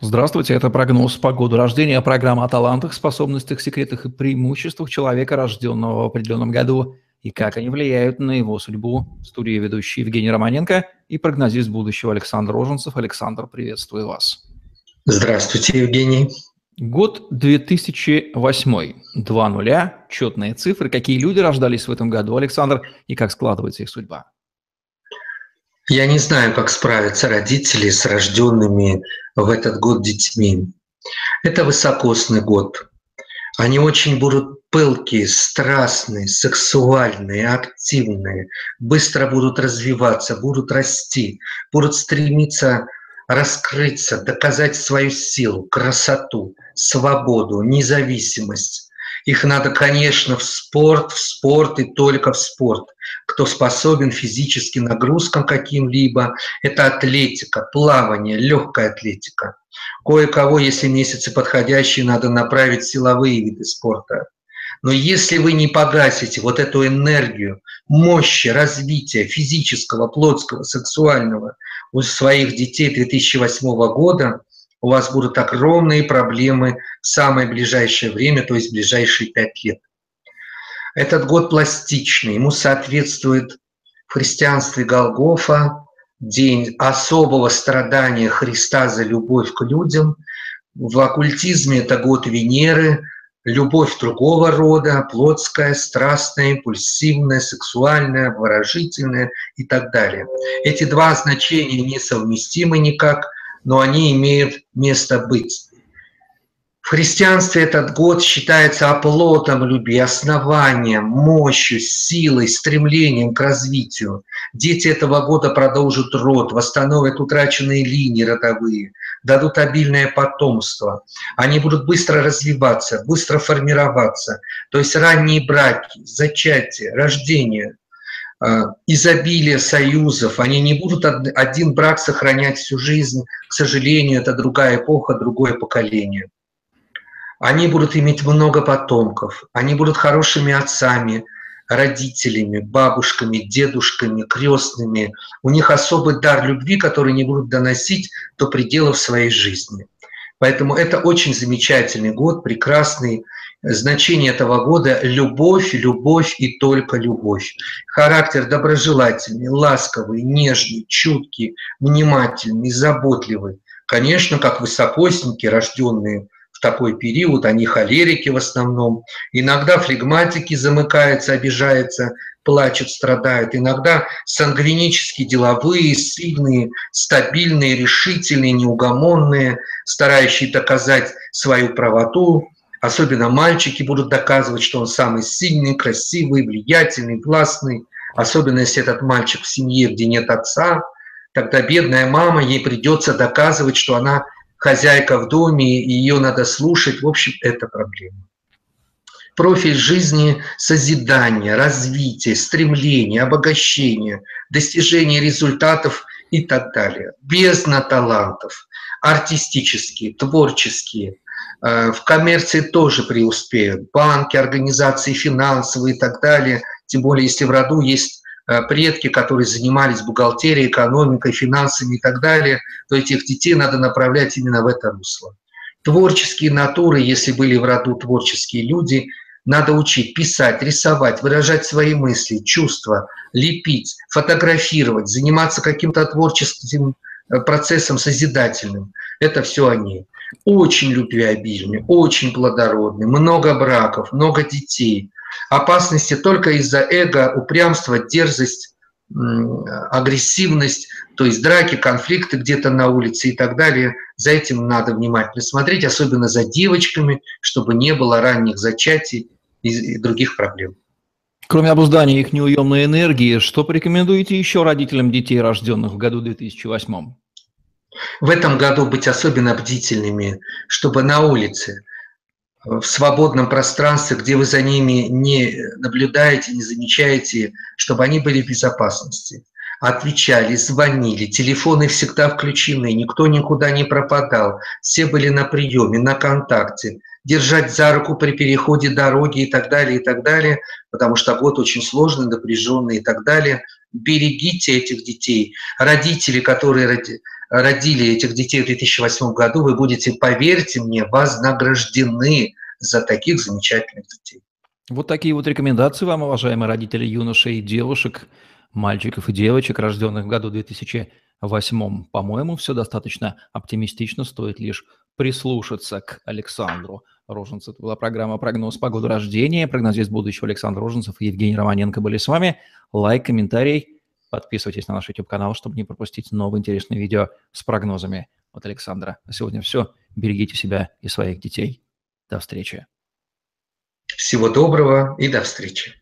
Здравствуйте, это прогноз по году рождения, программа о талантах, способностях, секретах и преимуществах человека, рожденного в определенном году, и как они влияют на его судьбу. В студии ведущий Евгений Романенко и прогнозист будущего Александр Роженцев. Александр, приветствую вас. Здравствуйте, Евгений. Год 2008. Два нуля, четные цифры. Какие люди рождались в этом году, Александр, и как складывается их судьба? Я не знаю, как справятся родители с рожденными в этот год детьми. Это высокосный год. Они очень будут пылкие, страстные, сексуальные, активные, быстро будут развиваться, будут расти, будут стремиться раскрыться, доказать свою силу, красоту, свободу, независимость. Их надо, конечно, в спорт, в спорт и только в спорт. Кто способен физически нагрузкам каким-либо, это атлетика, плавание, легкая атлетика. Кое-кого, если месяцы подходящие, надо направить в силовые виды спорта. Но если вы не погасите вот эту энергию, мощи, развития физического, плотского, сексуального у своих детей 2008 года, у вас будут огромные проблемы в самое ближайшее время, то есть в ближайшие пять лет. Этот год пластичный, ему соответствует в христианстве Голгофа, день особого страдания Христа за любовь к людям. В оккультизме это год Венеры, любовь другого рода, плотская, страстная, импульсивная, сексуальная, выражительная и так далее. Эти два значения несовместимы никак – но они имеют место быть. Христианстве этот год считается оплотом любви, основанием, мощью, силой, стремлением к развитию. Дети этого года продолжат род, восстановят утраченные линии родовые, дадут обильное потомство. Они будут быстро развиваться, быстро формироваться. То есть ранние браки, зачатие, рождение – Э, изобилие союзов, они не будут один брак сохранять всю жизнь. К сожалению, это другая эпоха, другое поколение. Они будут иметь много потомков, они будут хорошими отцами, родителями, бабушками, дедушками, крестными. У них особый дар любви, который они будут доносить до пределов своей жизни. Поэтому это очень замечательный год, прекрасный, значение этого года – любовь, любовь и только любовь. Характер доброжелательный, ласковый, нежный, чуткий, внимательный, заботливый. Конечно, как высокосники, рожденные такой период, они холерики в основном. Иногда флегматики замыкаются, обижаются, плачут, страдают. Иногда сангвинические, деловые, сильные, стабильные, решительные, неугомонные, старающие доказать свою правоту, Особенно мальчики будут доказывать, что он самый сильный, красивый, влиятельный, властный. Особенно если этот мальчик в семье, где нет отца, тогда бедная мама, ей придется доказывать, что она хозяйка в доме, ее надо слушать. В общем, это проблема. Профиль жизни – созидание, развитие, стремление, обогащение, достижение результатов и так далее. Бездна талантов, артистические, творческие – Э, в коммерции тоже преуспеют. Банки, организации финансовые и так далее. Тем более, если в роду есть предки, которые занимались бухгалтерией, экономикой, финансами и так далее, то этих детей надо направлять именно в это русло. Творческие натуры, если были в роду творческие люди, надо учить писать, рисовать, выражать свои мысли, чувства, лепить, фотографировать, заниматься каким-то творческим э, процессом созидательным. Это все они очень любвеобильный, очень плодородный, много браков, много детей. Опасности только из-за эго, упрямства, дерзость, агрессивность, то есть драки, конфликты где-то на улице и так далее. За этим надо внимательно смотреть, особенно за девочками, чтобы не было ранних зачатий и других проблем. Кроме обуздания их неуемной энергии, что порекомендуете еще родителям детей, рожденных в году 2008? в этом году быть особенно бдительными, чтобы на улице, в свободном пространстве, где вы за ними не наблюдаете, не замечаете, чтобы они были в безопасности. Отвечали, звонили, телефоны всегда включены, никто никуда не пропадал, все были на приеме, на контакте, держать за руку при переходе дороги и так далее, и так далее, потому что год очень сложный, напряженный и так далее. Берегите этих детей. Родители, которые роди, родили этих детей в 2008 году, вы будете, поверьте мне, вознаграждены за таких замечательных детей. Вот такие вот рекомендации вам, уважаемые родители юношей и девушек, мальчиков и девочек, рожденных в году 2008. По-моему, все достаточно оптимистично, стоит лишь прислушаться к Александру Роженцев. Это была программа «Прогноз погоды рождения». Прогнозист будущего Александр Роженцев и Евгений Романенко были с вами. Лайк, комментарий, подписывайтесь на наш YouTube-канал, чтобы не пропустить новые интересные видео с прогнозами от Александра. На сегодня все. Берегите себя и своих детей. До встречи. Всего доброго и до встречи.